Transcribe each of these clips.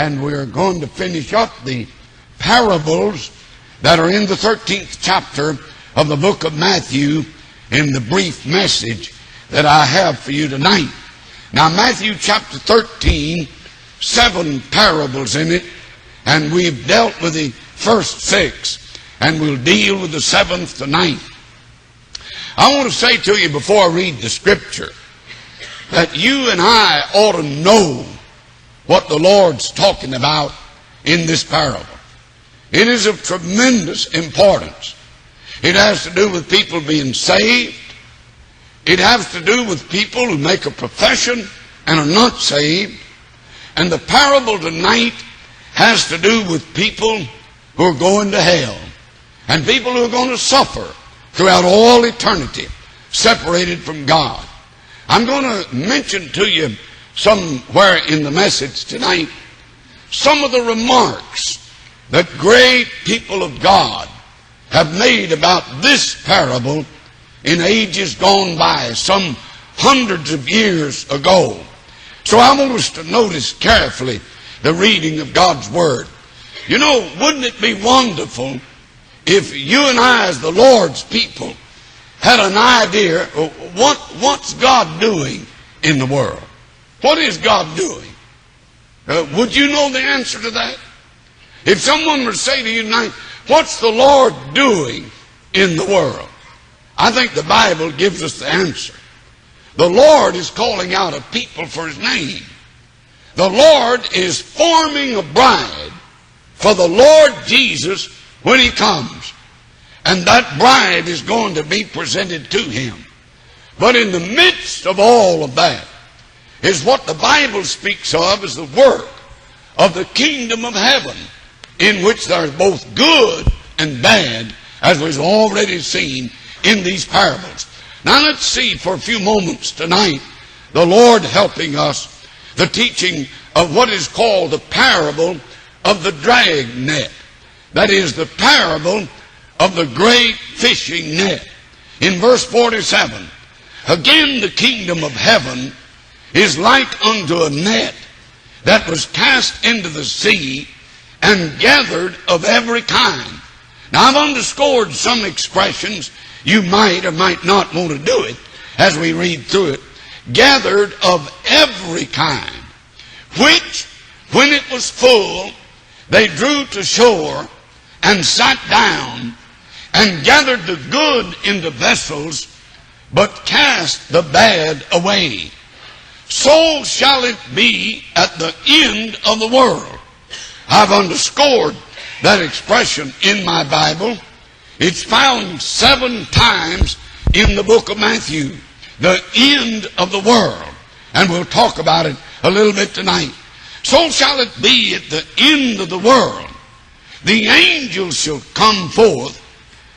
and we're going to finish up the parables that are in the 13th chapter of the book of Matthew in the brief message that I have for you tonight. Now, Matthew chapter 13, seven parables in it, and we've dealt with the first six, and we'll deal with the seventh tonight. I want to say to you before I read the scripture that you and I ought to know what the Lord's talking about in this parable. It is of tremendous importance. It has to do with people being saved. It has to do with people who make a profession and are not saved. And the parable tonight has to do with people who are going to hell and people who are going to suffer throughout all eternity separated from God. I'm going to mention to you somewhere in the message tonight some of the remarks that great people of God have made about this parable in ages gone by, some hundreds of years ago. So I want us to notice carefully the reading of God's Word. You know, wouldn't it be wonderful if you and I, as the Lord's people, had an idea of what, what's God doing in the world? What is God doing? Uh, would you know the answer to that? If someone were to say to you tonight, What's the Lord doing in the world? I think the Bible gives us the answer. The Lord is calling out a people for His name. The Lord is forming a bride for the Lord Jesus when He comes. And that bride is going to be presented to Him. But in the midst of all of that is what the Bible speaks of as the work of the kingdom of heaven in which there's both good and bad, as we've already seen in these parables. Now let's see for a few moments tonight the Lord helping us the teaching of what is called the parable of the drag net. That is the parable of the great fishing net. In verse 47, again the kingdom of heaven is like unto a net that was cast into the sea and gathered of every kind. Now I've underscored some expressions. You might or might not want to do it as we read through it. Gathered of every kind, which, when it was full, they drew to shore and sat down and gathered the good into vessels, but cast the bad away. So shall it be at the end of the world. I've underscored that expression in my Bible. It's found seven times in the book of Matthew, the end of the world. And we'll talk about it a little bit tonight. So shall it be at the end of the world. The angels shall come forth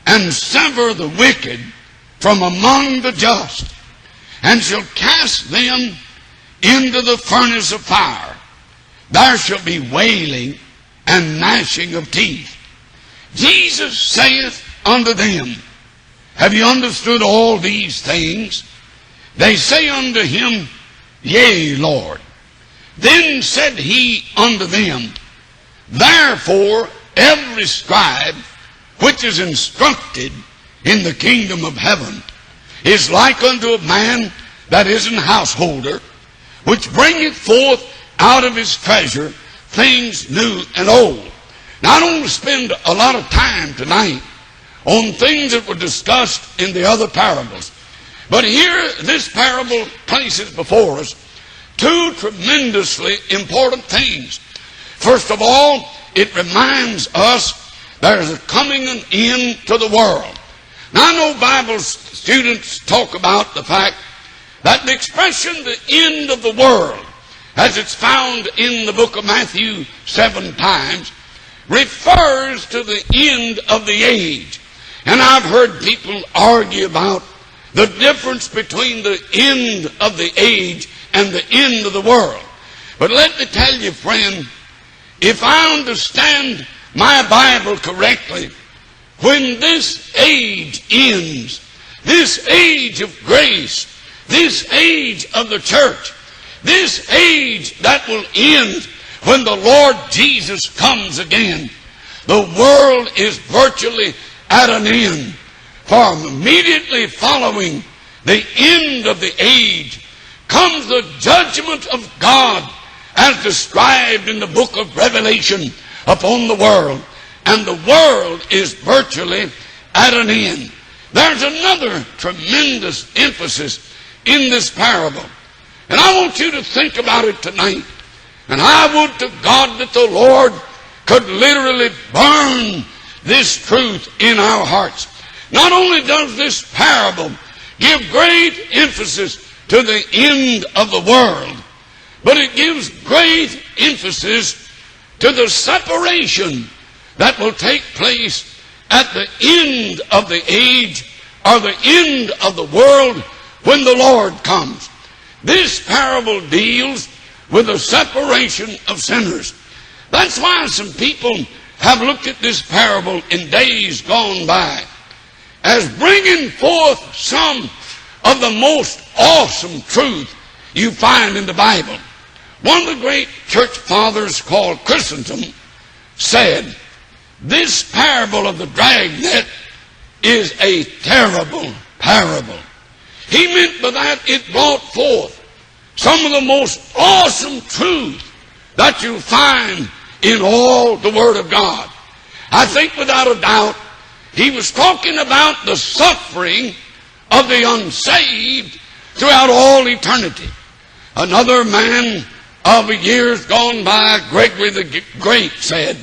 and sever the wicked from among the just, and shall cast them into the furnace of fire. There shall be wailing and gnashing of teeth. Jesus saith unto them, Have you understood all these things? They say unto him, Yea, Lord. Then said he unto them, Therefore every scribe which is instructed in the kingdom of heaven is like unto a man that is an householder, which bringeth forth out of his treasure things new and old. Now, I don't want to spend a lot of time tonight on things that were discussed in the other parables. But here, this parable places before us two tremendously important things. First of all, it reminds us there's a coming an end to the world. Now, I know Bible students talk about the fact that the expression the end of the world as it's found in the book of Matthew seven times, refers to the end of the age. And I've heard people argue about the difference between the end of the age and the end of the world. But let me tell you, friend, if I understand my Bible correctly, when this age ends, this age of grace, this age of the church, this age that will end when the Lord Jesus comes again, the world is virtually at an end. For immediately following the end of the age comes the judgment of God as described in the book of Revelation upon the world. And the world is virtually at an end. There's another tremendous emphasis in this parable. And I want you to think about it tonight. And I would to God that the Lord could literally burn this truth in our hearts. Not only does this parable give great emphasis to the end of the world, but it gives great emphasis to the separation that will take place at the end of the age or the end of the world when the Lord comes. This parable deals with the separation of sinners. That's why some people have looked at this parable in days gone by as bringing forth some of the most awesome truth you find in the Bible. One of the great church fathers called Chrysostom said, This parable of the dragnet is a terrible parable. He meant by that it brought forth some of the most awesome truth that you find in all the Word of God. I think without a doubt he was talking about the suffering of the unsaved throughout all eternity. Another man of years gone by, Gregory the Great, said,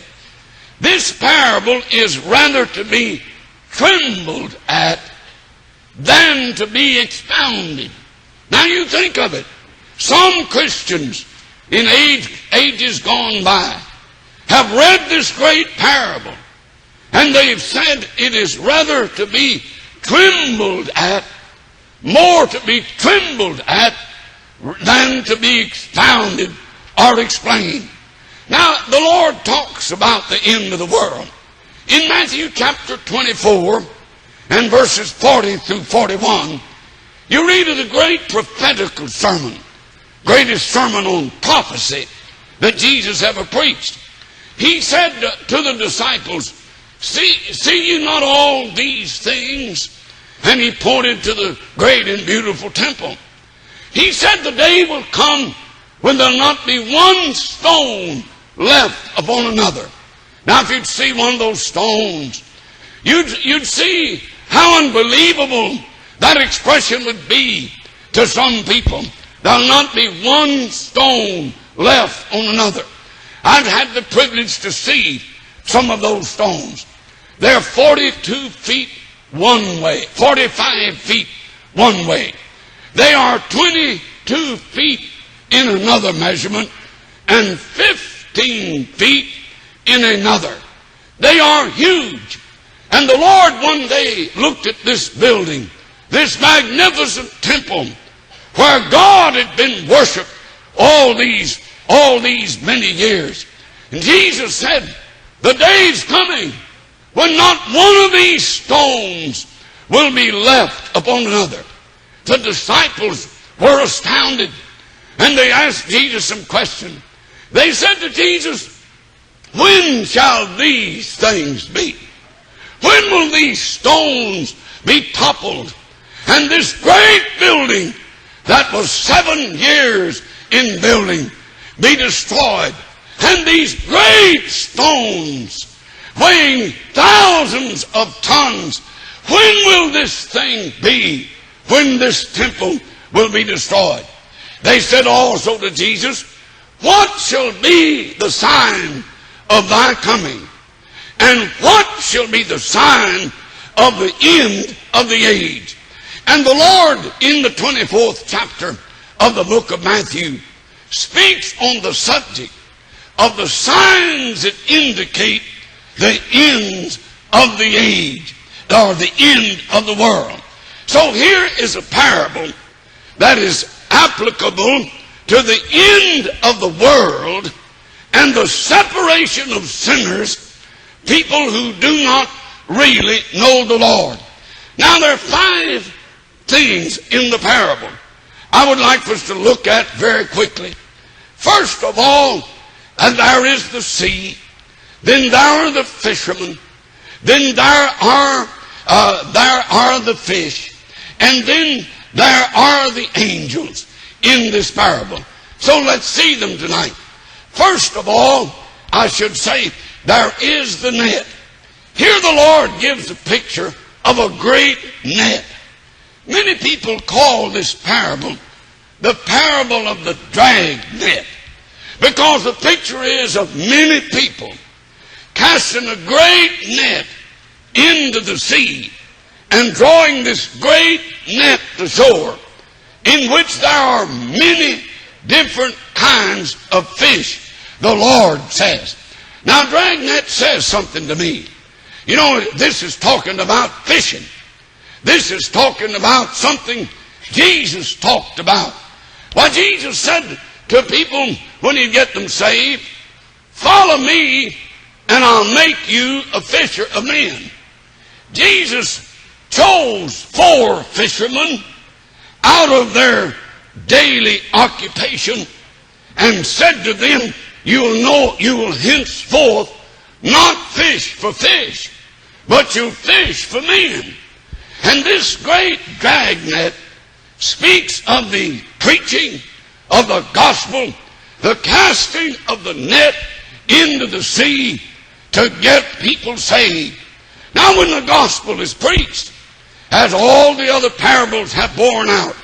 This parable is rather to be trembled at than to be expounded. Now you think of it. Some Christians in age, ages gone by have read this great parable and they've said it is rather to be trembled at, more to be trembled at than to be expounded or explained. Now, the Lord talks about the end of the world. In Matthew chapter 24 and verses 40 through 41, you read of the great prophetical sermon, greatest sermon on prophecy that Jesus ever preached. He said to the disciples, See, see you not all these things? And he pointed to the great and beautiful temple. He said the day will come when there'll not be one stone left upon another. Now, if you'd see one of those stones, you'd, you'd see how unbelievable that expression would be to some people. There'll not be one stone left on another. I've had the privilege to see some of those stones. They're 42 feet one way, 45 feet one way. They are 22 feet in another measurement and 15 feet in another. They are huge. And the Lord one day looked at this building, this magnificent temple, where God had been worshiped all these, all these many years. And Jesus said, the day's coming when not one of these stones will be left upon another. The disciples were astounded and they asked Jesus some question. They said to Jesus, when shall these things be? When will these stones be toppled? And this great building that was seven years in building be destroyed. And these great stones weighing thousands of tons, when will this thing be? When this temple will be destroyed? They said also to Jesus, What shall be the sign of thy coming? And what shall be the sign of the end of the age? And the Lord, in the 24th chapter of the book of Matthew, speaks on the subject of the signs that indicate the end of the age or the end of the world. So here is a parable that is applicable to the end of the world and the separation of sinners, people who do not really know the Lord. Now there are five things in the parable I would like us to look at very quickly. First of all, and there is the sea, then there are the fishermen, then there are uh, there are the fish, and then there are the angels in this parable. So let's see them tonight. First of all, I should say there is the net. Here the Lord gives a picture of a great net. Many people call this parable the parable of the drag net because the picture is of many people casting a great net into the sea and drawing this great net to shore in which there are many different kinds of fish, the Lord says. Now, dragnet says something to me. You know, this is talking about fishing. This is talking about something Jesus talked about. Why, Jesus said to people when he get them saved, follow me and I'll make you a fisher of men. Jesus chose four fishermen out of their daily occupation and said to them, You will know, you will henceforth not fish for fish, but you'll fish for men. And this great dragnet speaks of the preaching of the gospel, the casting of the net into the sea to get people saved. Now, when the gospel is preached, as all the other parables have borne out,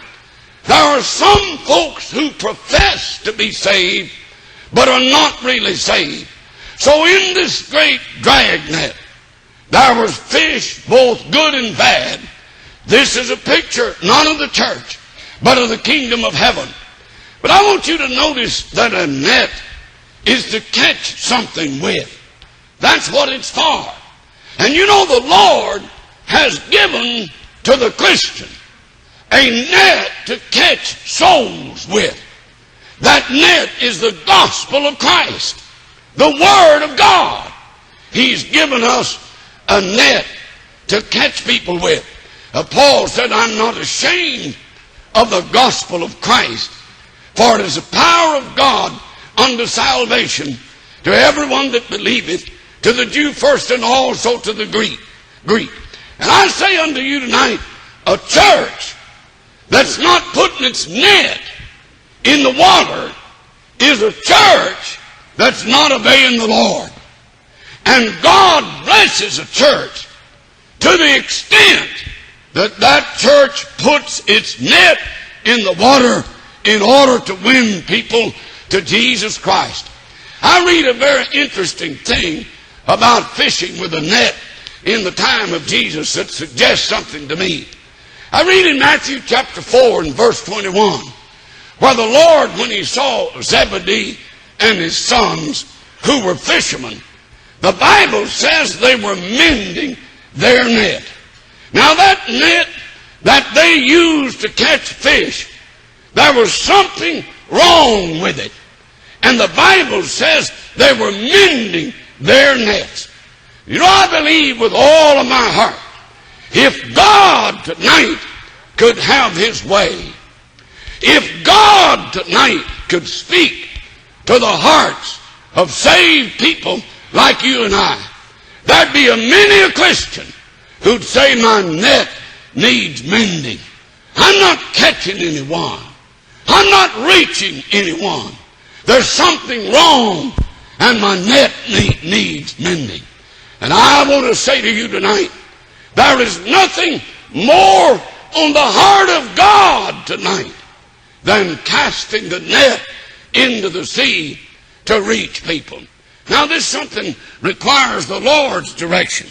there are some folks who profess to be saved, but are not really saved. So in this great dragnet, there was fish, both good and bad. This is a picture not of the church, but of the kingdom of heaven. But I want you to notice that a net is to catch something with. That's what it's for. And you know the Lord has given to the Christian a net to catch souls with. That net is the gospel of Christ, the Word of God. He's given us a net to catch people with. Uh, Paul said, I'm not ashamed of the gospel of Christ, for it is the power of God unto salvation to everyone that believeth, to the Jew first and also to the Greek. Greek. And I say unto you tonight, a church that's not putting its net in the water is a church that's not obeying the Lord. And God blesses a church to the extent that that church puts its net in the water in order to win people to Jesus Christ. I read a very interesting thing about fishing with a net in the time of Jesus that suggests something to me. I read in Matthew chapter 4 and verse 21 where the Lord, when he saw Zebedee and his sons who were fishermen, the Bible says they were mending their net. Now that net that they used to catch fish, there was something wrong with it. And the Bible says they were mending their nets. You know, I believe with all of my heart if God tonight could have his way, if God tonight could speak to the hearts of saved people like you and I, there'd be a many a Christian who'd say, My net needs mending. I'm not catching anyone. I'm not reaching anyone. There's something wrong, and my net needs mending. And I want to say to you tonight, there is nothing more on the heart of God tonight than casting the net into the sea to reach people. Now, this something requires the Lord's direction.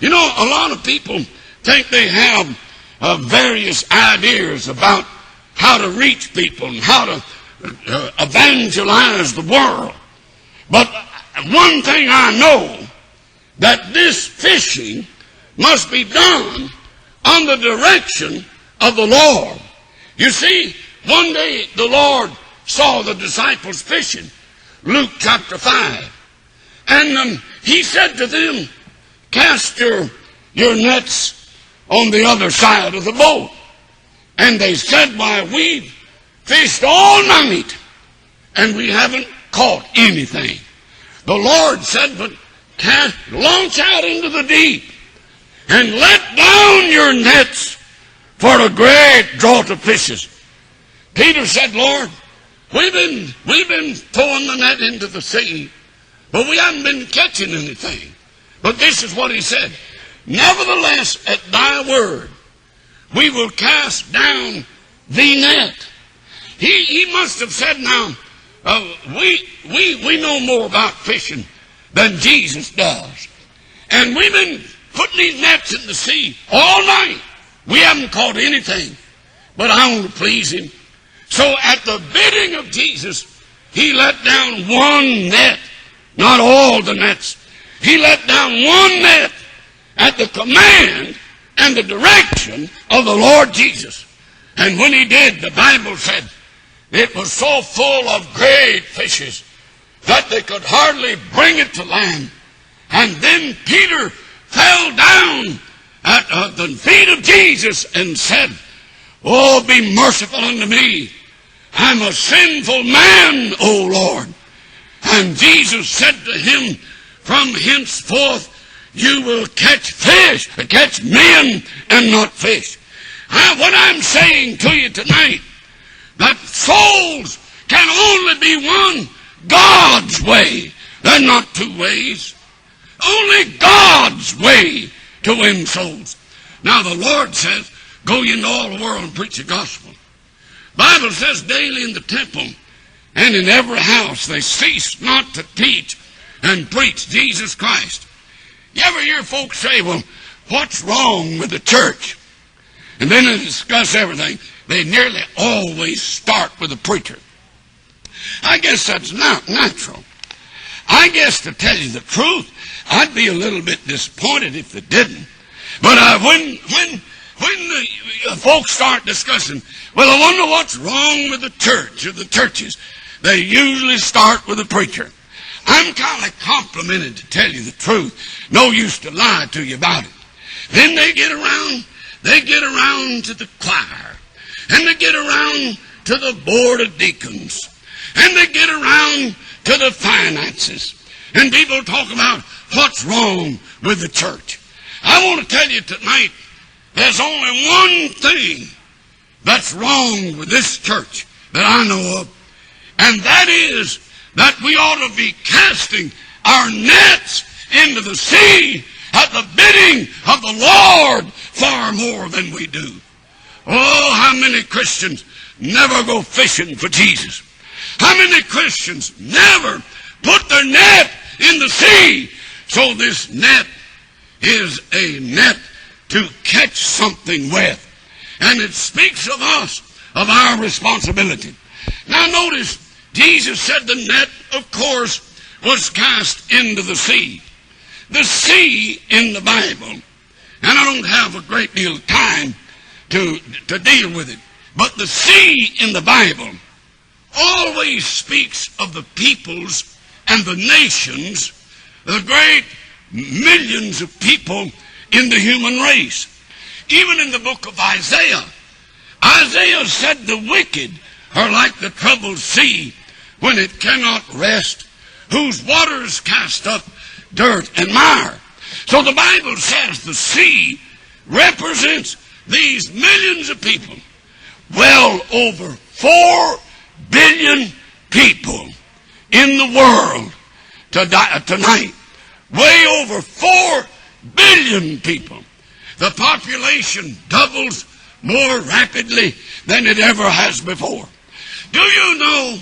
You know, a lot of people think they have uh, various ideas about how to reach people and how to uh, evangelize the world. But one thing I know that this fishing must be done on the direction of the Lord. You see, one day the Lord saw the disciples fishing, Luke chapter 5. And um, he said to them, Cast your, your nets on the other side of the boat. And they said, Why, we've fished all night and we haven't caught anything. The Lord said, but cast, launch out into the deep and let down your nets for a great draught of fishes. Peter said, Lord, we've been, we've been throwing the net into the sea, but we haven't been catching anything. But this is what he said. Nevertheless, at thy word, we will cast down the net. He, he must have said now, uh, we, we, we know more about fishing than Jesus does. And we've been putting these nets in the sea all night. We haven't caught anything, but I want to please him. So at the bidding of Jesus, he let down one net, not all the nets. He let down one net at the command and the direction of the Lord Jesus. And when he did, the Bible said it was so full of great fishes that they could hardly bring it to land. And then Peter fell down at uh, the feet of Jesus and said, Oh, be merciful unto me. I'm a sinful man, O Lord. And Jesus said to him, From henceforth you will catch fish, catch men and not fish. Now, what I'm saying to you tonight, that souls can only be won God's way. There are not two ways. Only God's way to win souls. Now the Lord says, go into all the world and preach the gospel. Bible says daily in the temple and in every house they cease not to teach and preach Jesus Christ. You ever hear folks say, well, what's wrong with the church? And then they discuss everything. They nearly always start with the preacher. I guess that's not natural. I guess to tell you the truth, I'd be a little bit disappointed if they didn't. But uh, when when when the uh, folks start discussing, well, I wonder what's wrong with the church or the churches, they usually start with the preacher. I'm kind of complimented to tell you the truth. No use to lie to you about it. Then they get around, they get around to the choir, and they get around to the board of deacons, and they get around to the finances. And people talk about what's wrong with the church. I want to tell you tonight, there's only one thing that's wrong with this church that I know of, and that is that we ought to be casting our nets into the sea at the bidding of the Lord far more than we do. Oh, how many Christians never go fishing for Jesus? How many Christians never put their net in the sea? So this net is a net to catch something with. And it speaks of us, of our responsibility. Now notice, Jesus said the net, of course, was cast into the sea. The sea in the Bible, and I don't have a great deal of time to, to deal with it, but the sea in the Bible always speaks of the peoples and the nations, the great millions of people in the human race. Even in the book of Isaiah, Isaiah said the wicked are like the troubled sea when it cannot rest, whose waters cast up dirt and mire. So the Bible says the sea represents these millions of people. Well over four billion people in the world tonight. Way over four billion people. The population doubles more rapidly than it ever has before. Do you know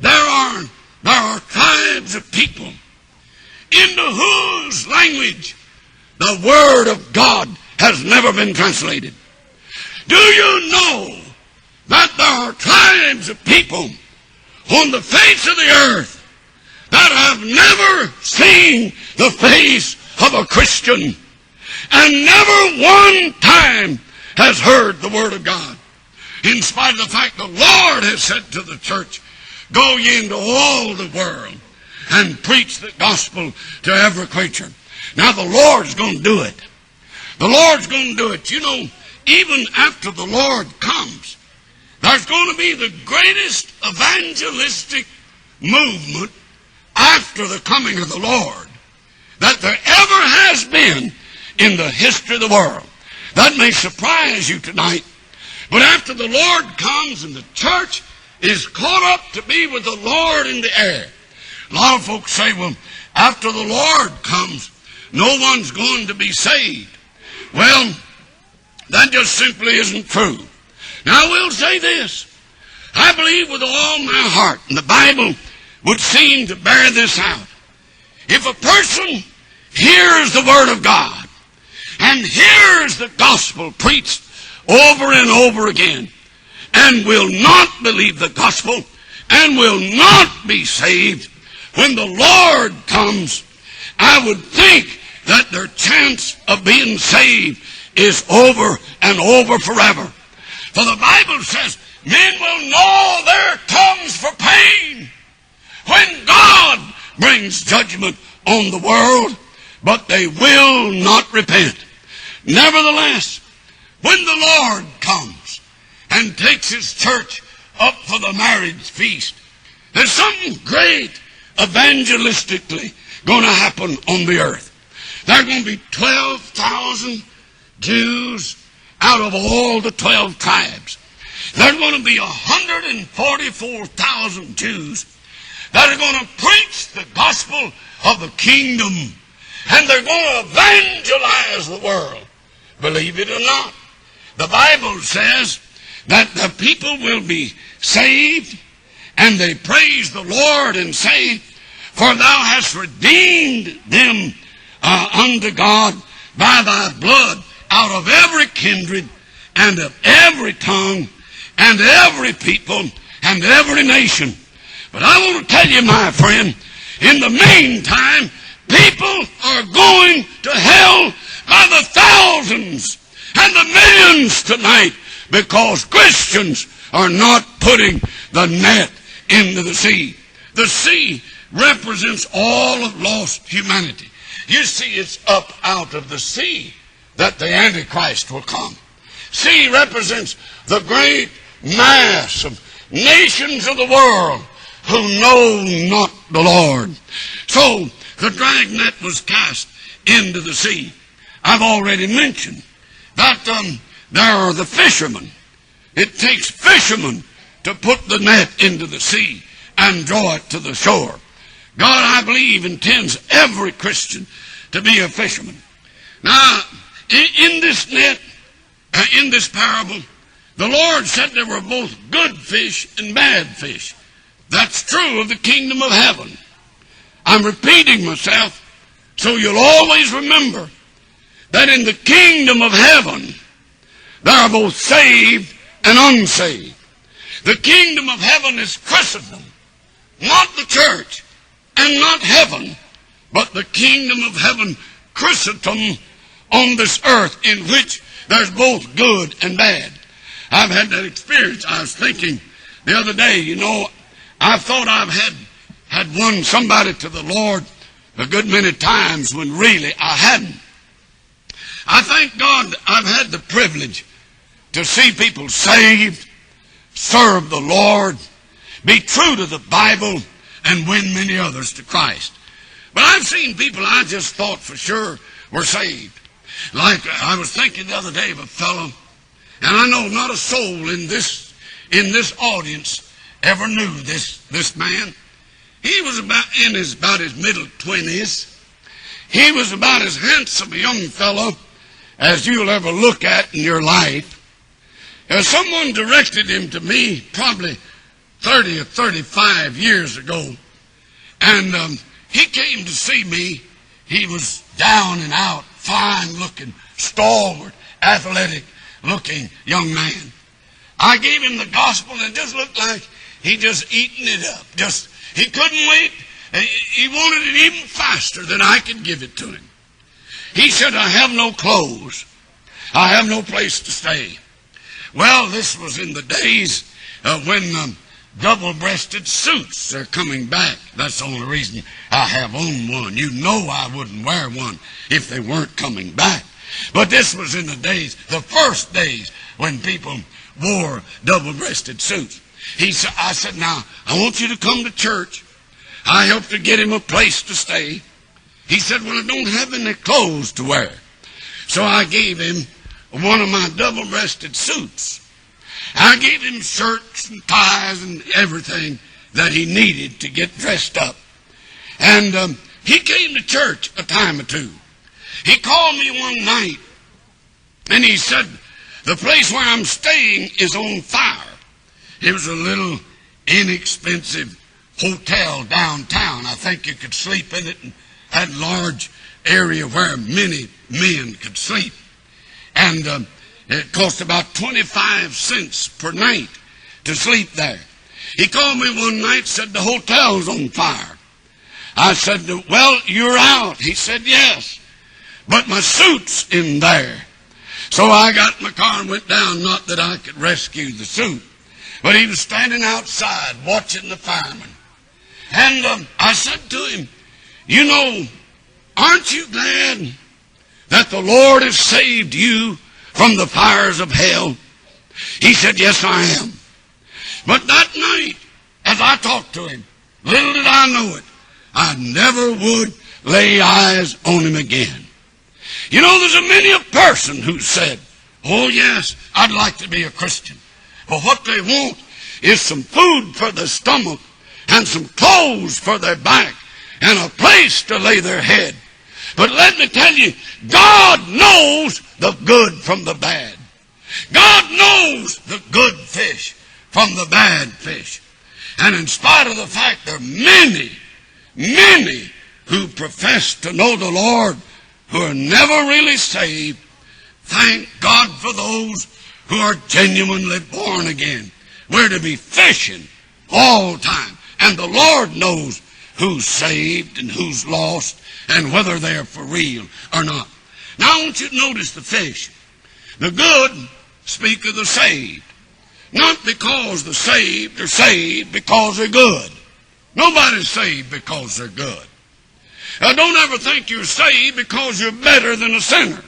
there are, there are tribes of people into whose language the Word of God has never been translated? Do you know that there are tribes of people on the face of the earth that have never seen the face of a Christian and never one time has heard the Word of God. In spite of the fact the Lord has said to the church, Go ye into all the world and preach the gospel to every creature. Now the Lord's going to do it. The Lord's going to do it. You know, even after the Lord comes, there's going to be the greatest evangelistic movement after the coming of the Lord that there ever has been in the history of the world. That may surprise you tonight, but after the Lord comes and the church is caught up to be with the Lord in the air. A lot of folks say, well, after the Lord comes, no one's going to be saved. Well, that just simply isn't true. Now, I will say this. I believe with all my heart, and the Bible would seem to bear this out. If a person hears the Word of God. And hears the gospel preached over and over again. And will not believe the gospel and will not be saved, when the Lord comes, I would think that their chance of being saved is over and over forever. For the Bible says, men will know their tongues for pain when God brings judgment on the world, but they will not repent. Nevertheless, when the Lord comes and takes his church up for the marriage feast, there's something great evangelistically going to happen on the earth. There are going to be 12,000 Jews out of all the 12 tribes. There are going to be 144,000 Jews that are going to preach the gospel of the kingdom and they're going to evangelize the world. Believe it or not. The Bible says that the people will be saved and they praise the Lord and say, For thou hast redeemed them uh, unto God by thy blood out of every kindred and of every tongue and every people and every nation. But I want to tell you, my friend, in the meantime, people are going to hell by the thousands and the millions tonight because Christians are not putting the net into the sea. The sea represents all of lost humanity. You see, it's up out of the sea that the Antichrist will come. Sea represents the great mass of nations of the world who know not the Lord. So the dragnet was cast into the sea. I've already mentioned that um, there are the fishermen. It takes fishermen to put the net into the sea and draw it to the shore. God, I believe, intends every Christian to be a fisherman. Now, in, in this net, uh, in this parable, the Lord said there were both good fish and bad fish. That's true of the kingdom of heaven. I'm repeating myself so you'll always remember that in the kingdom of heaven, there are both saved and unsaved. The kingdom of heaven is Christendom, not the church and not heaven, but the kingdom of heaven, Christendom on this earth in which there's both good and bad. I've had that experience. I was thinking the other day, you know, I thought I've had had won somebody to the Lord a good many times when really I hadn't. I thank God I've had the privilege to see people saved, serve the Lord, be true to the Bible, and win many others to Christ. But I've seen people I just thought for sure were saved. Like uh, I was thinking the other day of a fellow, and I know not a soul in this in this audience ever knew this this man. He was about in his about his middle twenties. He was about as handsome a young fellow as you'll ever look at in your life. Uh, someone directed him to me probably 30 or 35 years ago. And um, he came to see me. He was down and out, fine looking, stalwart, athletic looking young man. I gave him the gospel and it just looked like he just eating it up. Just he couldn't wait. He wanted it even faster than I could give it to him. He said, I have no clothes. I have no place to stay. Well, this was in the days uh, when um, double-breasted suits are coming back. That's the only reason I have on one. You know I wouldn't wear one if they weren't coming back. But this was in the days, the first days when people wore double-breasted suits. He said, I said, now, I want you to come to church. I helped to get him a place to stay. He said, Well, I don't have any clothes to wear. So I gave him one of my double breasted suits. I gave him shirts and ties and everything that he needed to get dressed up. And um, he came to church a time or two. He called me one night and he said, The place where I'm staying is on fire. It was a little inexpensive hotel downtown. I think you could sleep in it and had a large area where many men could sleep. And um, it cost about 25 cents per night to sleep there. He called me one night, said the hotel's on fire. I said, well, you're out. He said, yes. But my suit's in there. So I got in my car and went down, not that I could rescue the suit. But he was standing outside watching the firemen. And um, I said to him, You know, aren't you glad that the Lord has saved you from the fires of hell? He said, Yes, I am. But that night, as I talked to him, little did I know it, I never would lay eyes on him again. You know, there's a many a person who said, Oh, yes, I'd like to be a Christian. But what they want is some food for their stomach and some clothes for their back and a place to lay their head. But let me tell you, God knows the good from the bad. God knows the good fish from the bad fish. And in spite of the fact there are many, many who profess to know the Lord who are never really saved, thank God for those who are genuinely born again. We're to be fishing all time. And the Lord knows who's saved and who's lost and whether they're for real or not. Now I want you to notice the fish. The good speak of the saved. Not because the saved are saved because they're good. Nobody's saved because they're good. Now don't ever think you're saved because you're better than a sinner.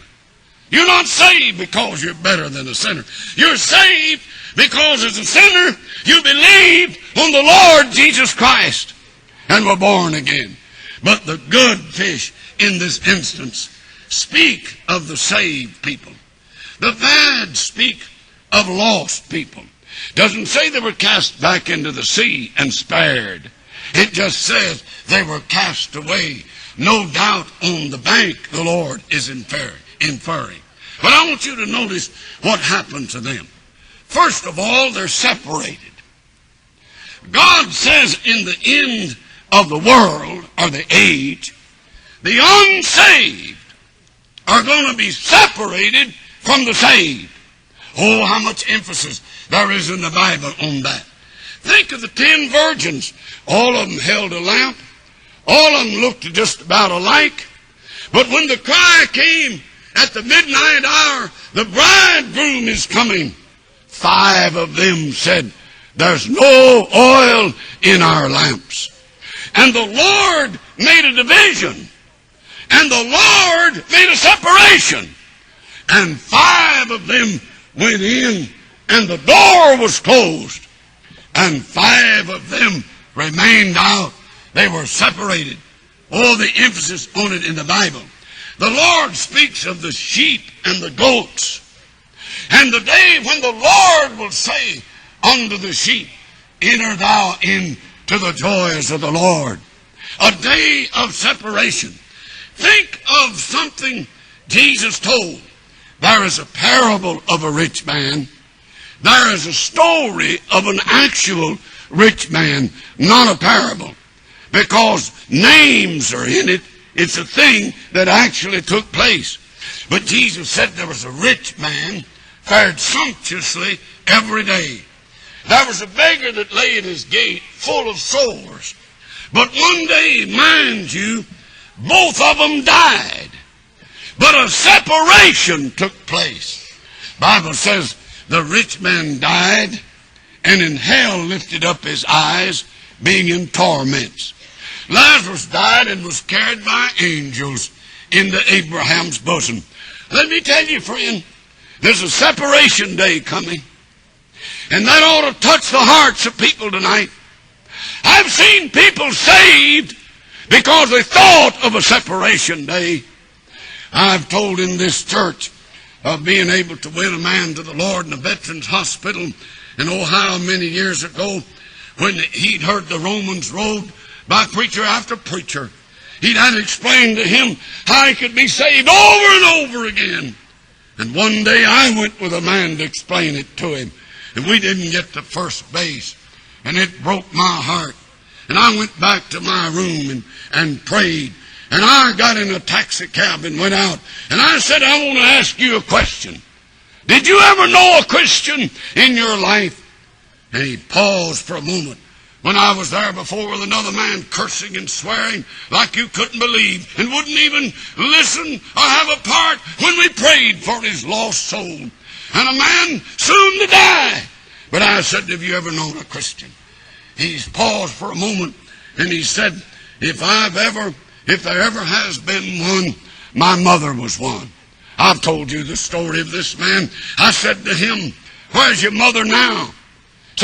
You're not saved because you're better than a sinner. You're saved because as a sinner, you believed on the Lord Jesus Christ and were born again. But the good fish in this instance speak of the saved people. The bad speak of lost people. Doesn't say they were cast back into the sea and spared. It just says they were cast away. No doubt on the bank the Lord is inferring. But I want you to notice what happened to them. First of all, they're separated. God says in the end of the world or the age, the unsaved are going to be separated from the saved. Oh, how much emphasis there is in the Bible on that. Think of the ten virgins. All of them held a lamp. All of them looked just about alike. But when the cry came at the midnight hour, the bridegroom is coming. Five of them said, There's no oil in our lamps. And the Lord made a division. And the Lord made a separation. And five of them went in, and the door was closed. And five of them remained out. They were separated. All the emphasis on it in the Bible. The Lord speaks of the sheep and the goats. And the day when the Lord will say unto the sheep, Enter thou into the joys of the Lord. A day of separation. Think of something Jesus told. There is a parable of a rich man. There is a story of an actual rich man, not a parable. Because names are in it. It's a thing that actually took place. But Jesus said there was a rich man fared sumptuously every day. There was a beggar that lay at his gate full of sores. But one day, mind you, both of them died. But a separation took place. Bible says the rich man died and in hell lifted up his eyes, being in torments. Lazarus died and was carried by angels into Abraham's bosom. Let me tell you, friend, there's a separation day coming. And that ought to touch the hearts of people tonight. I've seen people saved because they thought of a separation day. I've told in this church of being able to win a man to the Lord in a veterans hospital in Ohio many years ago when he'd heard the Romans road by preacher after preacher. He'd had explained to him how he could be saved over and over again. And one day I went with a man to explain it to him. And we didn't get to first base. And it broke my heart. And I went back to my room and, and prayed. And I got in a taxi cab and went out. And I said, I want to ask you a question. Did you ever know a Christian in your life? And he paused for a moment when I was there before with another man cursing and swearing like you couldn't believe and wouldn't even listen or have a part when we prayed for his lost soul. And a man soon to die. But I said, Have you ever known a Christian? He's paused for a moment and he said, If I've ever, if there ever has been one, my mother was one. I've told you the story of this man. I said to him, Where's your mother now?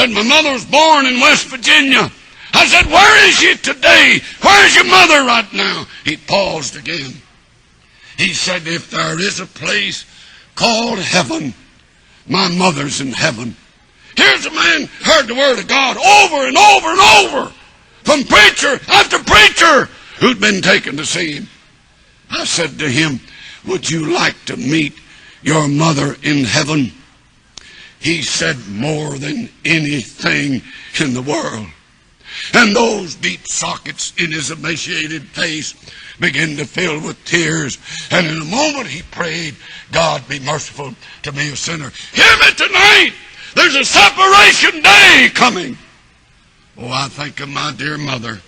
Said, My mother was born in West Virginia. I said, Where is she today? Where's your mother right now? He paused again. He said, If there is a place called heaven, my mother's in heaven. Here's a man heard the word of God over and over and over from preacher after preacher who'd been taken to see him. I said to him, Would you like to meet your mother in heaven? He said more than anything in the world. And those deep sockets in his emaciated face began to fill with tears. And in a moment he prayed, God be merciful to me, a sinner. Hear me tonight! There's a separation day coming. Oh, I think of my dear mother.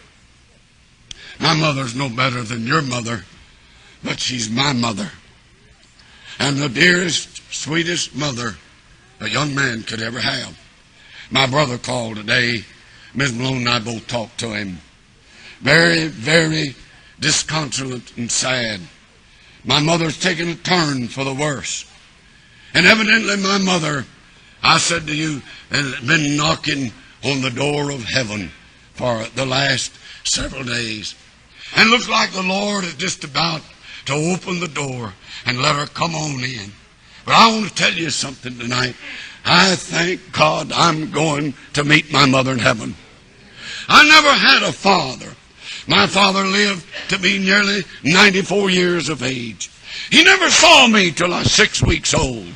My mother's no better than your mother, but she's my mother. And the dearest, sweetest mother a young man could ever have. My brother called today. Ms. Malone and I both talked to him. Very, very disconsolate and sad. My mother's taken a turn for the worse. And evidently my mother, I said to you, has been knocking on the door of heaven for the last several days. And looks like the Lord is just about to open the door and let her come on in. But I want to tell you something tonight. I thank God I'm going to meet my mother in heaven. I never had a father. My father lived to be nearly 94 years of age. He never saw me till I was six weeks old.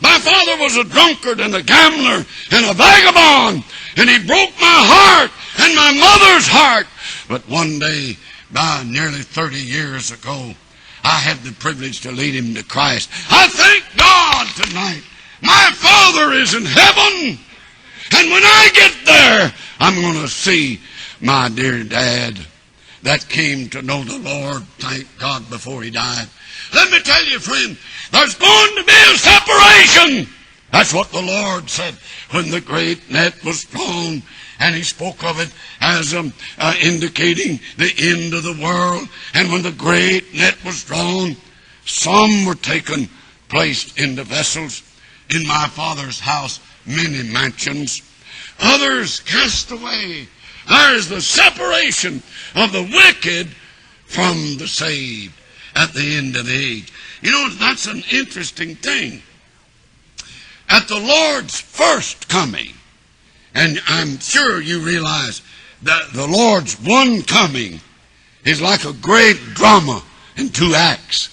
My father was a drunkard and a gambler and a vagabond, and he broke my heart and my mother's heart. But one day, by nearly 30 years ago, I had the privilege to lead him to Christ. I thank God tonight. My Father is in heaven. And when I get there, I'm going to see my dear dad that came to know the Lord, thank God, before he died. Let me tell you, friend, there's going to be a separation. That's what the Lord said when the great net was thrown and he spoke of it as um, uh, indicating the end of the world. And when the great net was drawn, some were taken, placed into vessels. In my father's house, many mansions. Others cast away. There is the separation of the wicked from the saved at the end of the age. You know, that's an interesting thing. At the Lord's first coming, and I'm sure you realize that the Lord's one coming is like a great drama in two acts.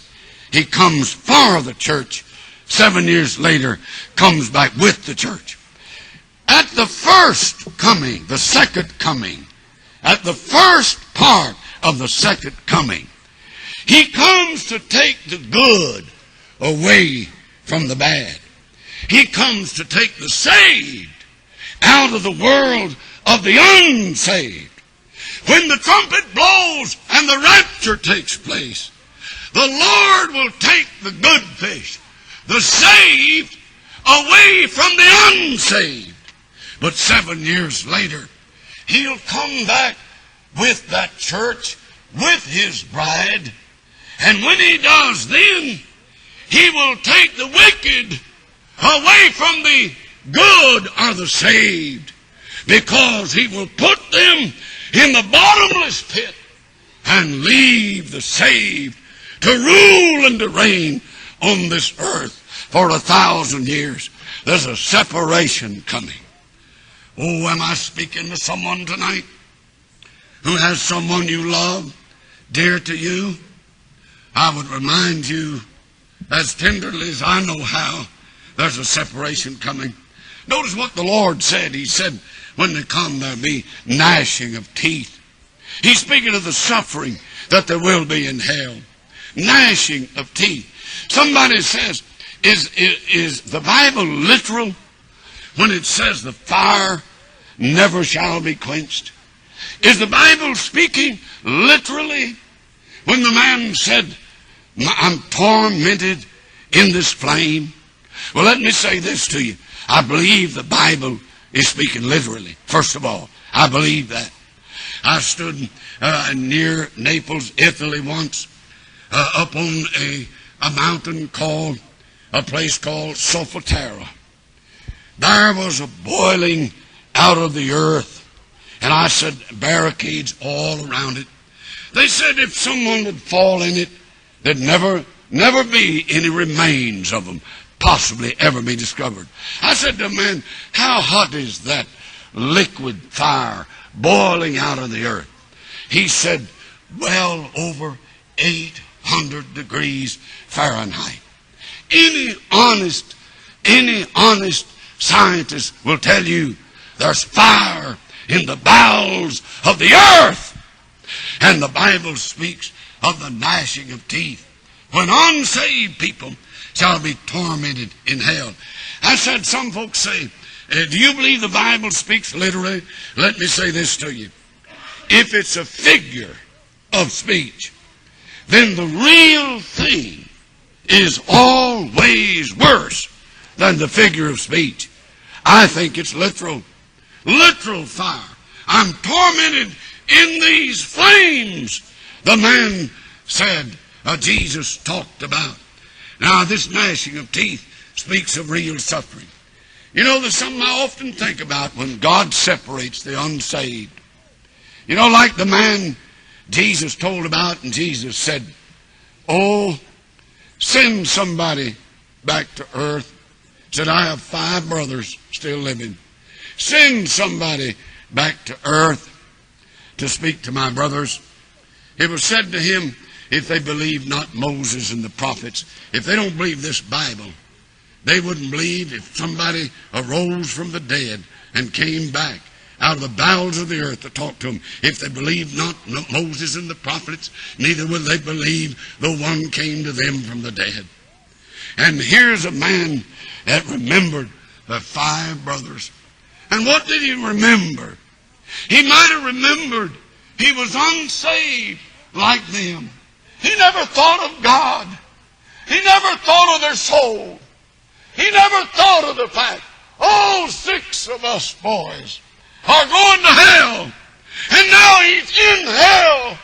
He comes for the church. Seven years later, comes back with the church. At the first coming, the second coming, at the first part of the second coming, he comes to take the good away from the bad. He comes to take the saved out of the world of the unsaved. When the trumpet blows and the rapture takes place, the Lord will take the good fish, the saved, away from the unsaved. But seven years later, He'll come back with that church, with His bride, and when He does, then He will take the wicked away from the good are the saved, because he will put them in the bottomless pit and leave the saved to rule and to reign on this earth for a thousand years. There's a separation coming. Oh, am I speaking to someone tonight who has someone you love dear to you? I would remind you as tenderly as I know how there's a separation coming. Notice what the Lord said. He said, when they come, there'll be gnashing of teeth. He's speaking of the suffering that there will be in hell. Gnashing of teeth. Somebody says, is, is, is the Bible literal when it says the fire never shall be quenched? Is the Bible speaking literally when the man said, I'm tormented in this flame? Well, let me say this to you. I believe the Bible is speaking literally. First of all, I believe that. I stood uh, near Naples, Italy once, uh, up on a, a mountain called, a place called Solfatara. There was a boiling out of the earth, and I said barricades all around it. They said if someone would fall in it, there'd never, never be any remains of them possibly ever be discovered. I said to the man, How hot is that liquid fire boiling out of the earth? He said, Well over 800 degrees Fahrenheit. Any honest, any honest scientist will tell you there's fire in the bowels of the earth. And the Bible speaks of the gnashing of teeth. When unsaved people shall be tormented in hell. I said, some folks say, uh, do you believe the Bible speaks literally? Let me say this to you. If it's a figure of speech, then the real thing is always worse than the figure of speech. I think it's literal. Literal fire. I'm tormented in these flames. The man said, uh, Jesus talked about. Now, this gnashing of teeth speaks of real suffering. You know, there's something I often think about when God separates the unsaved. You know, like the man Jesus told about, and Jesus said, Oh, send somebody back to earth. Said, I have five brothers still living. Send somebody back to earth to speak to my brothers. It was said to him, if they believe not Moses and the prophets, if they don't believe this Bible, they wouldn't believe if somebody arose from the dead and came back out of the bowels of the earth to talk to them. If they believe not Moses and the prophets, neither will they believe the one came to them from the dead. And here's a man that remembered the five brothers. And what did he remember? He might have remembered he was unsaved like them. He never thought of God. He never thought of their soul. He never thought of the fact, all six of us boys are going to hell. And now he's in hell.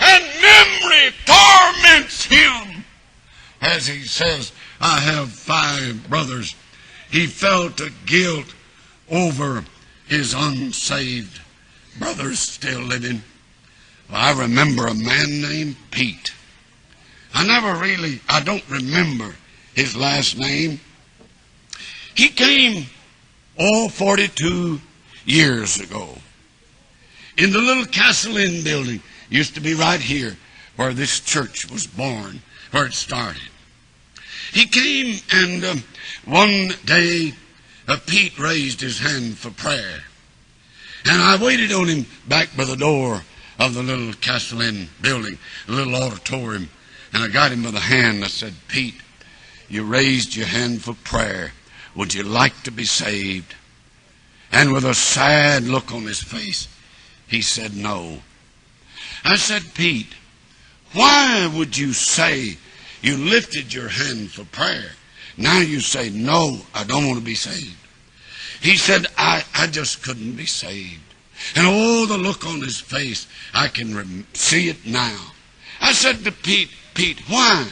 And memory torments him. As he says, I have five brothers. He felt a guilt over his unsaved brothers still living. I remember a man named Pete. I never really, I don't remember his last name. He came, all 42 years ago. In the little Castle Inn building, used to be right here where this church was born, where it started. He came and um, one day uh, Pete raised his hand for prayer. And I waited on him back by the door of the little Castle Inn building, a little auditorium. And I got him by the hand. I said, Pete, you raised your hand for prayer. Would you like to be saved? And with a sad look on his face, he said, No. I said, Pete, why would you say you lifted your hand for prayer? Now you say, No, I don't want to be saved. He said, I, I just couldn't be saved. And oh, the look on his face, I can rem- see it now. I said to Pete, Pete, why?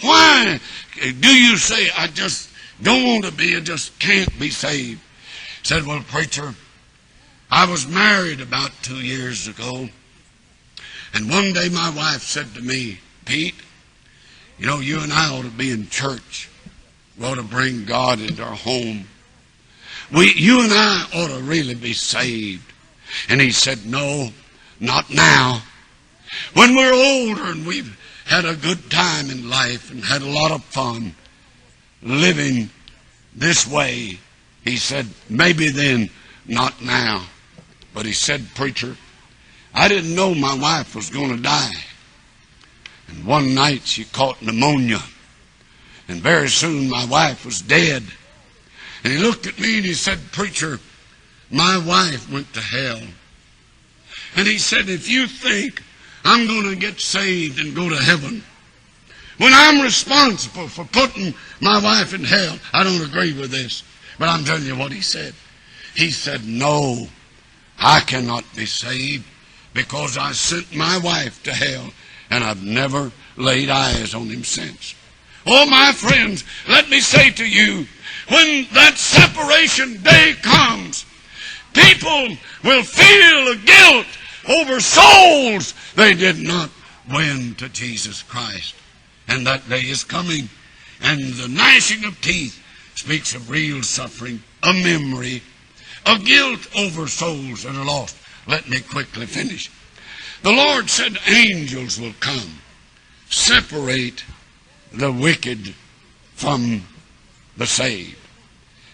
Why do you say I just don't want to be, I just can't be saved? He said, well, preacher, I was married about two years ago, and one day my wife said to me, Pete, you know, you and I ought to be in church. We ought to bring God into our home. We, you and I ought to really be saved. And he said, No, not now. When we're older and we've had a good time in life and had a lot of fun living this way, he said, maybe then, not now. But he said, Preacher, I didn't know my wife was going to die. And one night she caught pneumonia. And very soon my wife was dead. And he looked at me and he said, Preacher, my wife went to hell. And he said, If you think I'm going to get saved and go to heaven, when I'm responsible for putting my wife in hell, I don't agree with this. But I'm telling you what he said. He said, No, I cannot be saved because I sent my wife to hell and I've never laid eyes on him since. Oh, my friends, let me say to you, when that separation day comes, people will feel a guilt over souls they did not win to Jesus Christ. And that day is coming. And the gnashing of teeth speaks of real suffering, a memory, a guilt over souls that are lost. Let me quickly finish. The Lord said angels will come, separate the wicked from the saved.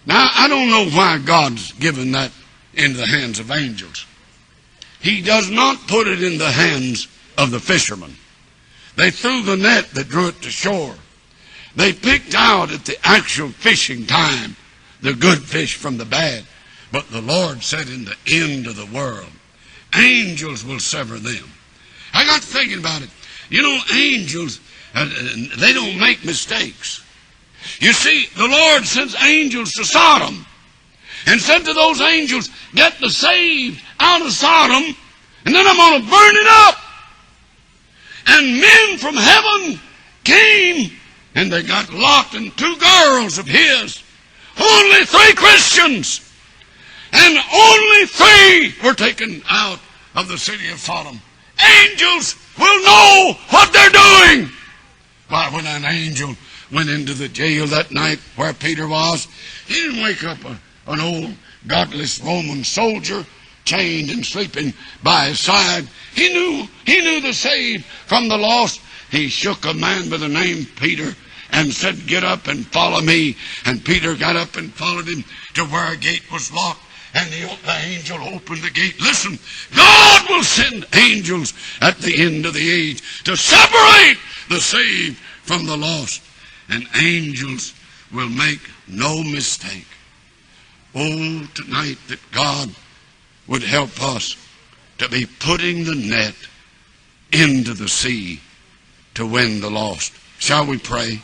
Now, I don't know why God's given that into the hands of angels. He does not put it in the hands of the fishermen. They threw the net that drew it to shore. They picked out at the actual fishing time the good fish from the bad. But the Lord said in the end of the world, angels will sever them. I got thinking about it. You know, angels, uh, they don't make mistakes. You see, the Lord sends angels to Sodom and said to those angels, Get the saved out of Sodom, and then I'm going to burn it up. And men from heaven came and they got Lot and two girls of his. Only three Christians. And only three were taken out of the city of Sodom. Angels will know what they're doing. Why, when an angel went into the jail that night where Peter was, he didn't wake up a, an old godless Roman soldier chained and sleeping by his side. He knew, he knew the saved from the lost. He shook a man by the name Peter and said, Get up and follow me. And Peter got up and followed him to where a gate was locked. And the, the angel opened the gate. Listen, God will send angels at the end of the age to separate the saved from the lost. And angels will make no mistake. Oh, tonight that God would help us to be putting the net into the sea to win the lost. Shall we pray?